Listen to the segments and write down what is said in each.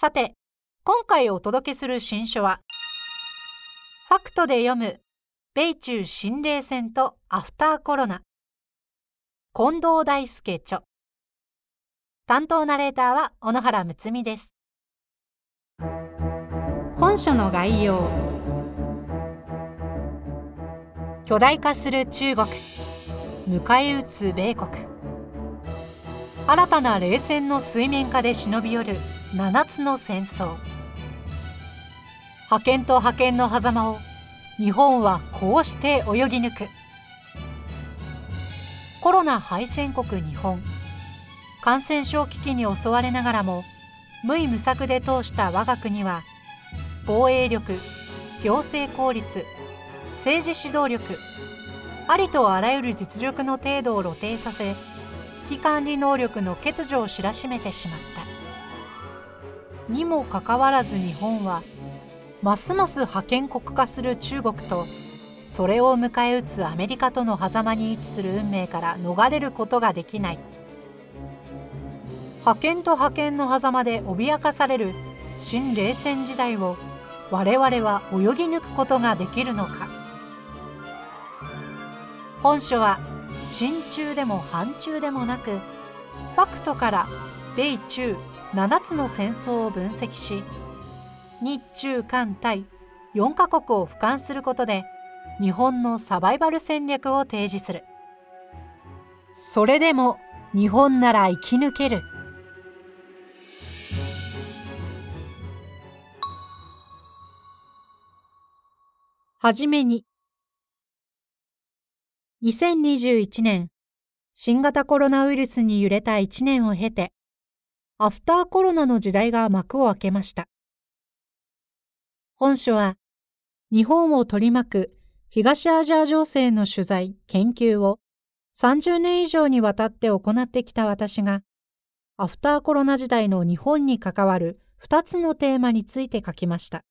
さて今回お届けする新書はファクトで読む米中新冷戦とアフターコロナ。近藤大輔著。担当ナレーターは小野原睦美です。本書の概要。巨大化する中国。迎え撃つ米国。新たな冷戦の水面下で忍び寄る7つの戦争。覇権と覇権の狭間を日本はこうして泳ぎ抜く。コロナ敗戦国日本。感染症危機に襲われながらも無為無策で通した我が国は防衛力行政効率政治指導力ありとあらゆる実力の程度を露呈させ危機管理能力の欠如を知らしめてしまった。にもかかわらず日本はますます覇権国化する中国とそれを迎え撃つアメリカとの狭間に位置する運命から逃れることができない。覇権と覇権の狭間で脅かされる新冷戦時代を我々は泳ぎ抜くことができるのか。本書は親中でも反中でもなくファクトから米中7つの戦争を分析し日中韓対4カ国を俯瞰することで日本のサバイバル戦略を提示する。それでも日本なら生き抜ける。はじめに2021年新型コロナウイルスに揺れた1年を経てアフターコロナの時代が幕を開けました本書は日本を取り巻く東アジア情勢の取材、研究を30年以上にわたって行ってきた私がアフターコロナ時代の日本に関わる2つのテーマについて書きました。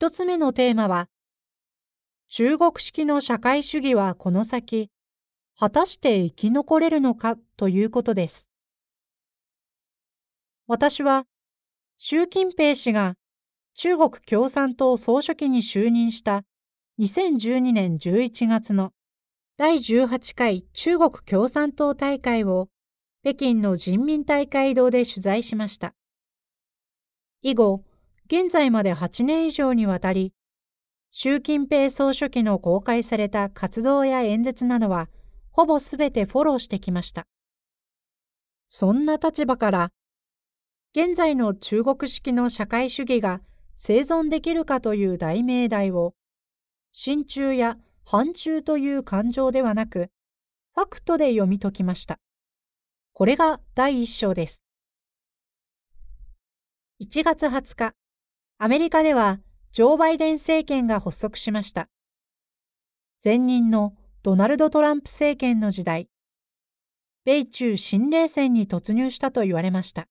1つ目のテーマは中国式の社会主義はこの先果たして生き残れるのかということです。私は習近平氏が中国共産党総書記に就任した2012年11月の第18回中国共産党大会を北京の人民大会堂で取材しました。以後、現在まで8年以上にわたり、習近平総書記の公開された活動や演説などは、ほぼすべてフォローしてきました。そんな立場から、現在の中国式の社会主義が生存できるかという大命題を、親中や反中という感情ではなく、ファクトで読み解きました。これが第一章です。1月20日、アメリカではジョー・バイデン政権が発足しました。前任のドナルド・トランプ政権の時代、米中新冷戦に突入したと言われました。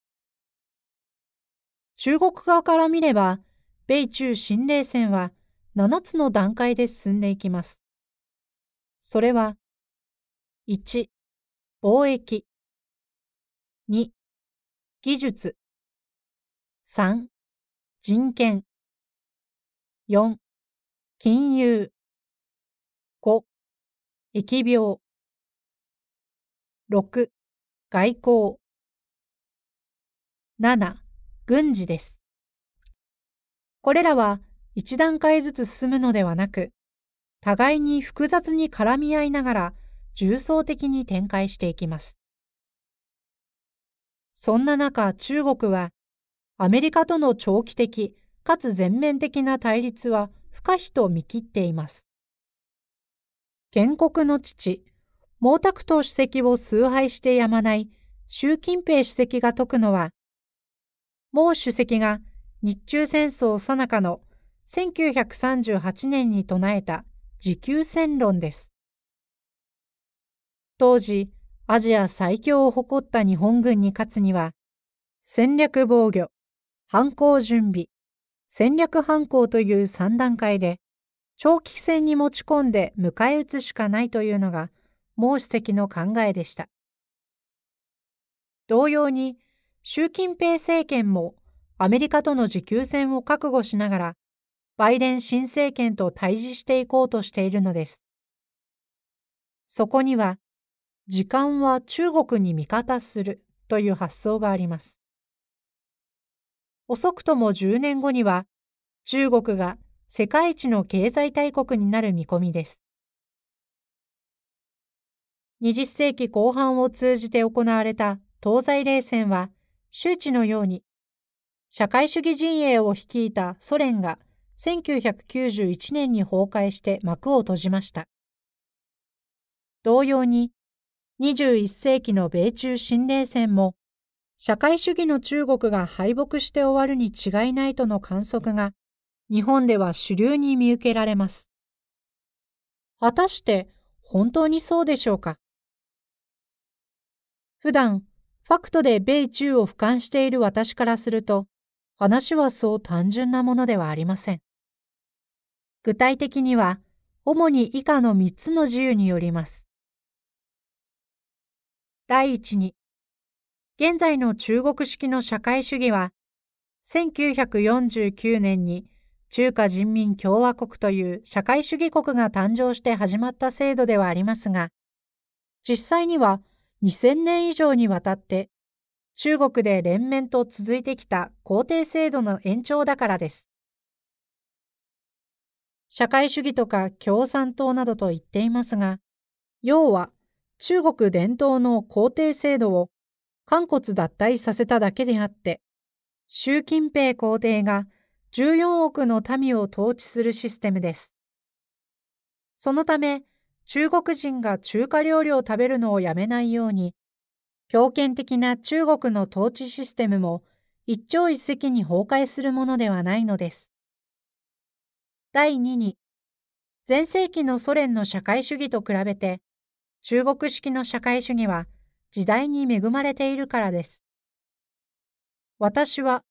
中国側から見れば、米中新冷戦は7つの段階で進んでいきます。それは、1、貿易。2、技術。3、人権。4、金融。5、疫病。6、外交。7、軍事です。これらは一段階ずつ進むのではなく、互いに複雑に絡み合いながら重層的に展開していきます。そんな中、中国は、アメリカとの長期的かつ全面的な対立は不可避と見切っています。建国の父、毛沢東主席を崇拝してやまない習近平主席が説くのは、毛主席が日中戦争最中の1938年に唱えた持久戦論です。当時、アジア最強を誇った日本軍に勝つには、戦略防御、反攻準備、戦略反攻という3段階で、長期戦に持ち込んで迎え撃つしかないというのが毛主席の考えでした。同様に、習近平政権もアメリカとの持久戦を覚悟しながら、バイデン新政権と対峙していこうとしているのです。そこには、時間は中国に味方するという発想があります。遅くとも10年後には、中国が世界一の経済大国になる見込みです。20世紀後半を通じて行われた東西冷戦は、周知のように、社会主義陣営を率いたソ連が1991年に崩壊して幕を閉じました。同様に、21世紀の米中新冷戦も社会主義の中国が敗北して終わるに違いないとの観測が日本では主流に見受けられます。果たして本当にそうでしょうか？普段、ファクトで米中を俯瞰している私からすると、話はそう単純なものではありません。具体的には、主に以下の3つの自由によります。第一に、現在の中国式の社会主義は、1949年に中華人民共和国という社会主義国が誕生して始まった制度ではありますが、実際には2000年以上にわたって中国で連綿と続いてきた皇帝制度の延長だからです。社会主義とか共産党などと言っていますが、要は中国伝統の皇帝制度を肝骨脱退させただけであって、習近平皇帝が14億の民を統治するシステムです。そのため、中国人が中華料理を食べるのをやめないように、強権的な中国の統治システムも一朝一夕に崩壊するものではないのです。第2に、前世紀のソ連の社会主義と比べて、中国式の社会主義は時代に恵まれているからです。私は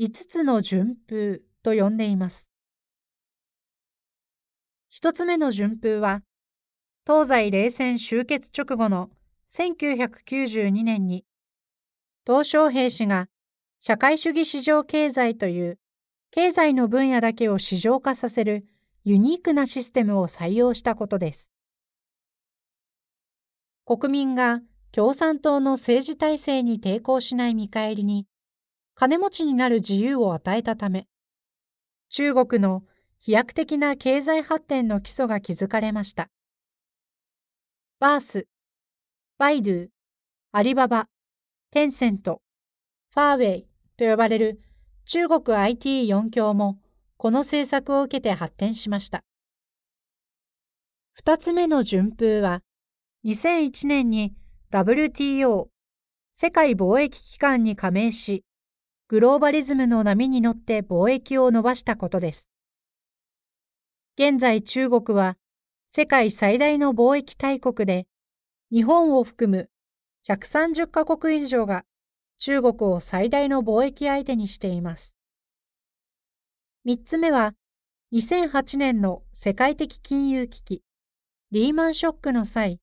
5つの順風と呼んでいます。一つ目の順風は、東西冷戦終結直後の1992年に、鄧小平氏が社会主義市場経済という経済の分野だけを市場化させるユニークなシステムを採用したことです。国民が共産党の政治体制に抵抗しない見返りに、金持ちになる自由を与えたため、中国の飛躍的な経済発展の基礎が築かれました。バース、バイドゥ、アリババ、テンセント、ファーウェイと呼ばれる中国 IT4 強もこの政策を受けて発展しました。二つ目の順風は、2001年に WTO 世界貿易機関に加盟し、グローバリズムの波に乗って貿易を伸ばしたことです。現在中国は世界最大の貿易大国で、日本を含む130カ国以上が中国を最大の貿易相手にしています。三つ目は、2008年の世界的金融危機、リーマンショックの際、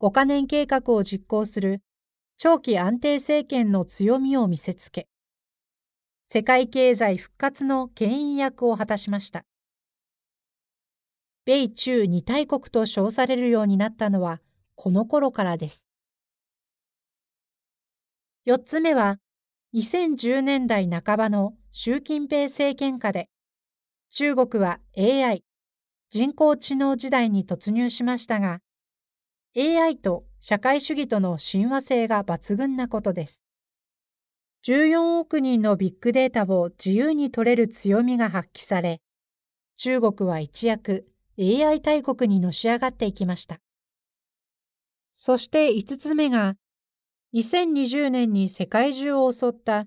5カ年計画を実行する長期安定政権の強みを見せつけ、世界経済復活の牽引役を果たしました。米中二大国と称されるようになったのはこの頃からです。4つ目は、2010年代半ばの習近平政権下で、中国は AI、人工知能時代に突入しましたが、AI と社会主義との親和性が抜群なことです。14億人のビッグデータを自由に取れる強みが発揮され、中国は一躍 AI 大国にのし上がっていきました。そして5つ目が、2020年に世界中を襲った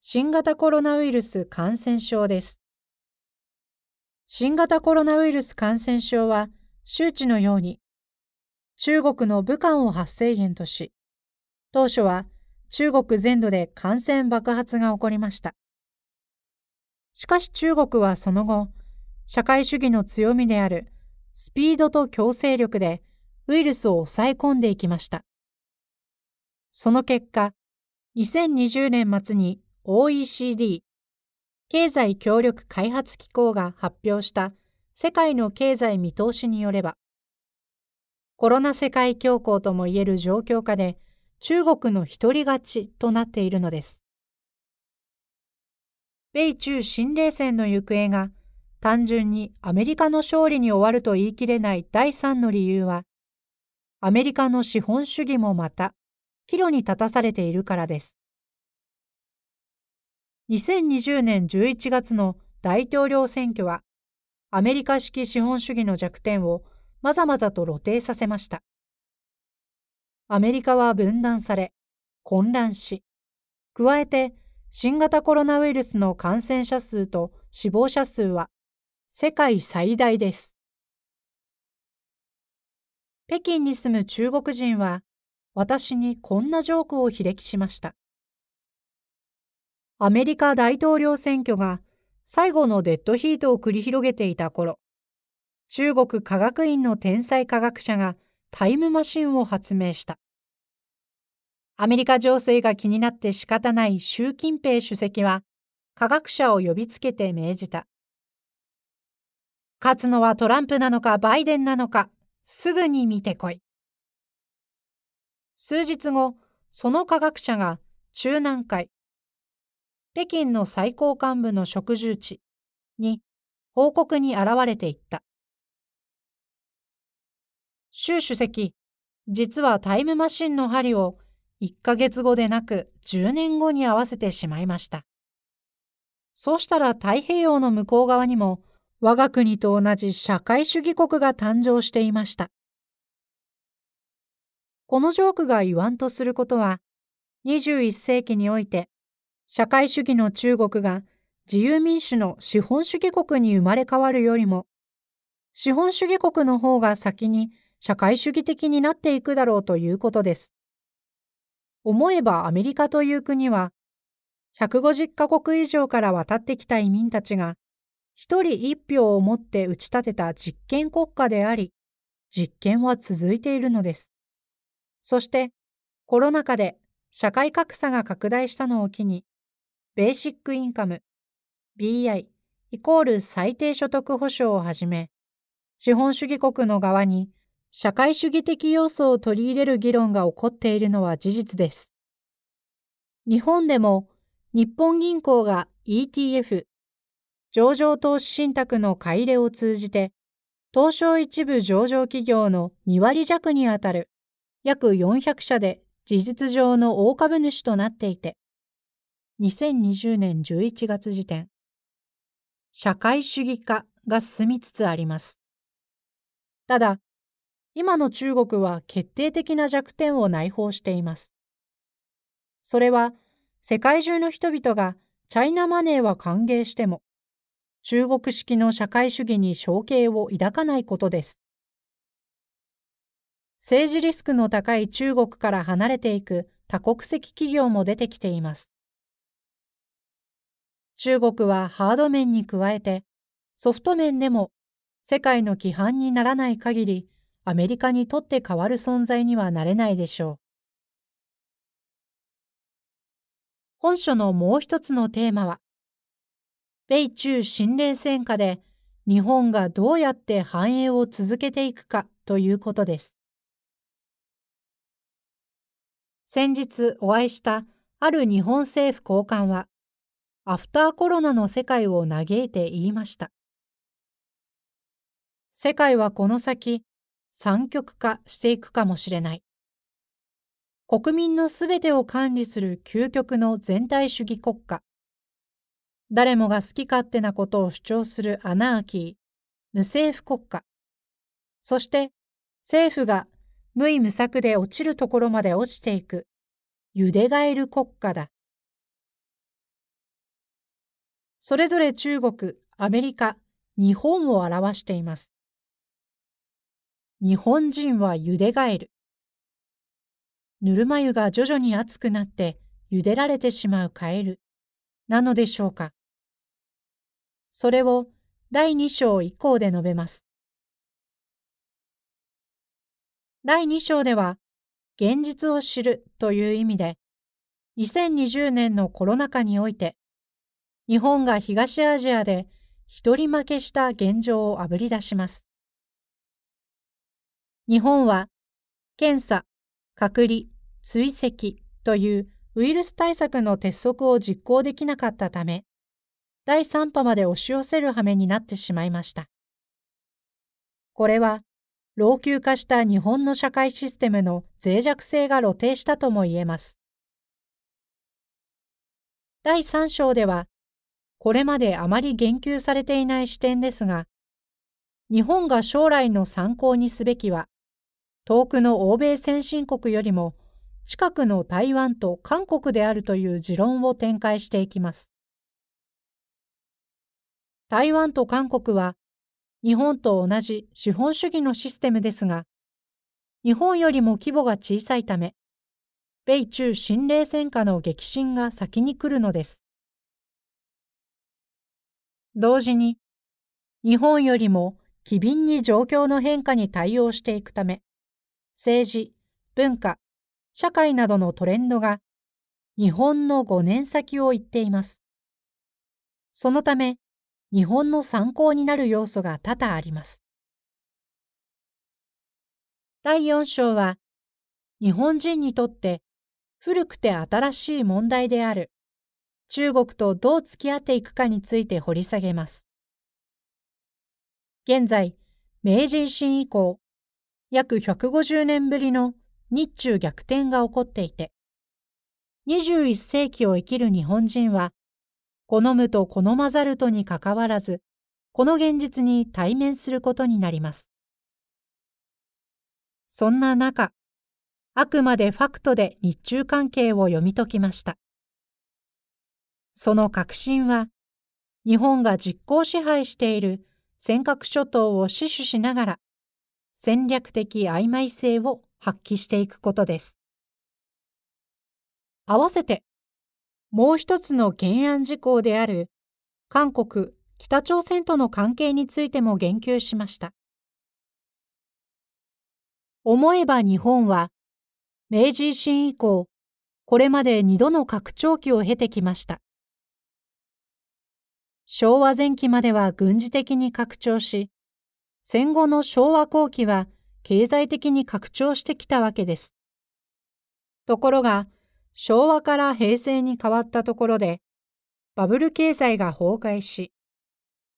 新型コロナウイルス感染症です。新型コロナウイルス感染症は周知のように中国の武漢を発生源とし、当初は中国全土で感染爆発が起こりました。しかし中国はその後、社会主義の強みであるスピードと強制力でウイルスを抑え込んでいきました。その結果、2020年末に OECD 経済協力開発機構が発表した世界の経済見通しによれば、コロナ世界恐慌ともいえる状況下で中国の独り勝ちとなっているのです。米中新冷戦の行方が単純にアメリカの勝利に終わると言い切れない第三の理由は、アメリカの資本主義もまた岐路に立たされているからです。2020年11月の大統領選挙は、アメリカ式資本主義の弱点をまざまざと露呈させました。アメリカは分断され、混乱し、加えて新型コロナウイルスの感染者数と死亡者数は世界最大です。北京に住む中国人は私にこんなジョークを披歴しました。アメリカ大統領選挙が最後のデッドヒートを繰り広げていた頃、中国科学院の天才科学者がタイムマシンを発明した。アメリカ情勢が気になって仕方ない習近平主席は科学者を呼びつけて命じた。勝つのはトランプなのかバイデンなのか、すぐに見てこい。数日後、その科学者が中南海、北京の最高幹部の植樹地に報告に現れていった。習主席、実はタイムマシンの針を1ヶ月後でなく10年後に合わせてしまいました。そうしたら太平洋の向こう側にも我が国と同じ社会主義国が誕生していました。このジョークが言わんとすることは、21世紀において、社会主義の中国が自由民主の資本主義国に生まれ変わるよりも、資本主義国の方が先に社会主義的になっていくだろうということです。思えばアメリカという国は、150カ国以上から渡ってきた移民たちが、一人一票を持って打ち立てた実験国家であり、実験は続いているのです。そしてコロナ禍で社会格差が拡大したのを機に、ベーシックインカム、BI イコール最低所得保障をはじめ、資本主義国の側に社会主義的要素を取り入れる議論が起こっているのは事実です。日本でも日本銀行が ETF、上場投資信託の買い入れを通じて、東証一部上場企業の2割弱にあたる約400社で事実上の大株主となっていて、2020年11月時点、社会主義化が進みつつあります。ただ、今の中国は決定的な弱点を内包しています。それは、世界中の人々がチャイナマネーは歓迎しても、中国式の社会主義に承継を抱かないことです。政治リスクの高い中国から離れていく多国籍企業も出てきています。中国はハード面に加えて、ソフト面でも世界の規範にならない限り、アメリカにとって変わる存在にはなれないでしょう。本書のもう一つのテーマは、米中新冷戦下で日本がどうやって繁栄を続けていくかということです。先日お会いしたある日本政府高官は、アフターコロナの世界を嘆いて言いました。世界はこの先、三極化していくかもしれない。国民のすべてを管理する究極の全体主義国家。誰もが好き勝手なことを主張するアナーキー、無政府国家。そして政府が無為無策で落ちるところまで落ちていくユデガエル国家だ。それぞれ中国、アメリカ、日本を表しています。日本人はゆでガエル。ぬるま湯が徐々に熱くなって茹でられてしまうカエルなのでしょうか。それを第2章以降で述べます。第2章では、現実を知るという意味で、2020年のコロナ禍において、日本が東アジアで一人負けした現状をあぶり出します。日本は検査、隔離、追跡というウイルス対策の鉄則を実行できなかったため、第3波まで押し寄せる羽目になってしまいました。これは、老朽化した日本の社会システムの脆弱性が露呈したとも言えます。第3章では、これまであまり言及されていない視点ですが、日本が将来の参考にすべきは、遠くの欧米先進国よりも近くの台湾と韓国であるという持論を展開していきます。台湾と韓国は日本と同じ資本主義のシステムですが、日本よりも規模が小さいため、米中新冷戦下の激震が先に来るのです。同時に、日本よりも機敏に状況の変化に対応していくため、政治、文化、社会などのトレンドが日本の5年先を言っています。そのため、日本の参考になる要素が多々あります。第4章は、日本人にとって古くて新しい問題である中国とどう付き合っていくかについて掘り下げます。現在、明治維新以降、約150年ぶりの日中逆転が起こっていて、21世紀を生きる日本人は、好むと好まざるとにかかわらず、この現実に対面することになります。そんな中、あくまでファクトで日中関係を読み解きました。その確信は、日本が実効支配している尖閣諸島を死守しながら、戦略的曖昧性を発揮していくことです。合わせて、もう一つの懸案事項である韓国、北朝鮮との関係についても言及しました。思えば日本は、明治維新以降、これまで2度の拡張期を経てきました。昭和前期までは軍事的に拡張し、戦後の昭和後期は経済的に拡張してきたわけです。ところが、昭和から平成に変わったところで、バブル経済が崩壊し、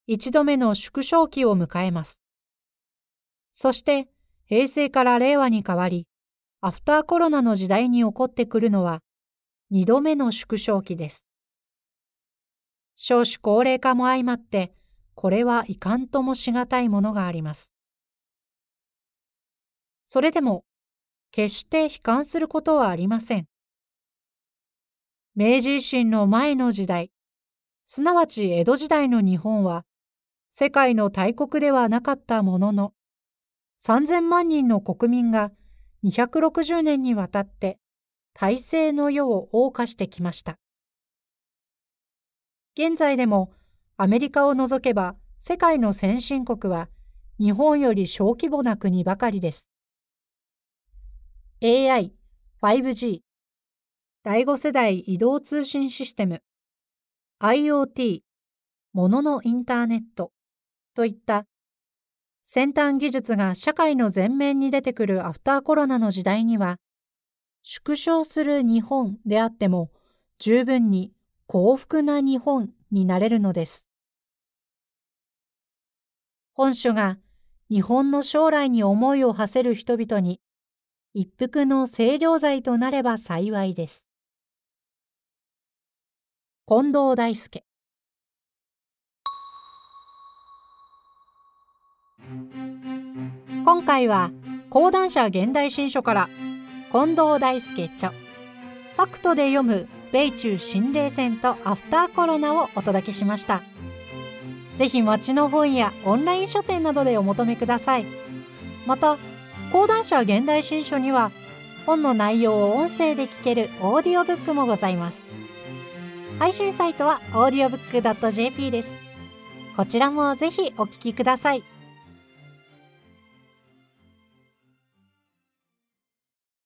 一度目の縮小期を迎えます。そして、平成から令和に変わり、アフターコロナの時代に起こってくるのは、二度目の縮小期です。少子高齢化も相まって、これはいかんともしがたいものがあります。それでも、決して悲観することはありません。明治維新の前の時代、すなわち江戸時代の日本は、世界の大国ではなかったものの、3000万人の国民が260年にわたって体制の世を謳歌してきました。現在でもアメリカを除けば世界の先進国は日本より小規模な国ばかりです。AI、5G、第5世代移動通信システム、IoT、もののインターネットといった先端技術が社会の前面に出てくるアフターコロナの時代には、縮小する日本であっても十分に幸福な日本になれるのです。本書が日本の将来に思いを馳せる人々に一服の清涼剤となれば幸いです。近藤大輔今回は講談社現代新書から近藤大輔著ファクトで読む米中新冷戦とアフターコロナをお届けしました。ぜひ町の本やオンライン書店などでお求めください。また、講談社現代新書には本の内容を音声で聞けるオーディオブックもございます。配信サイトは audiobook.jp です。こちらもぜひお聞きください。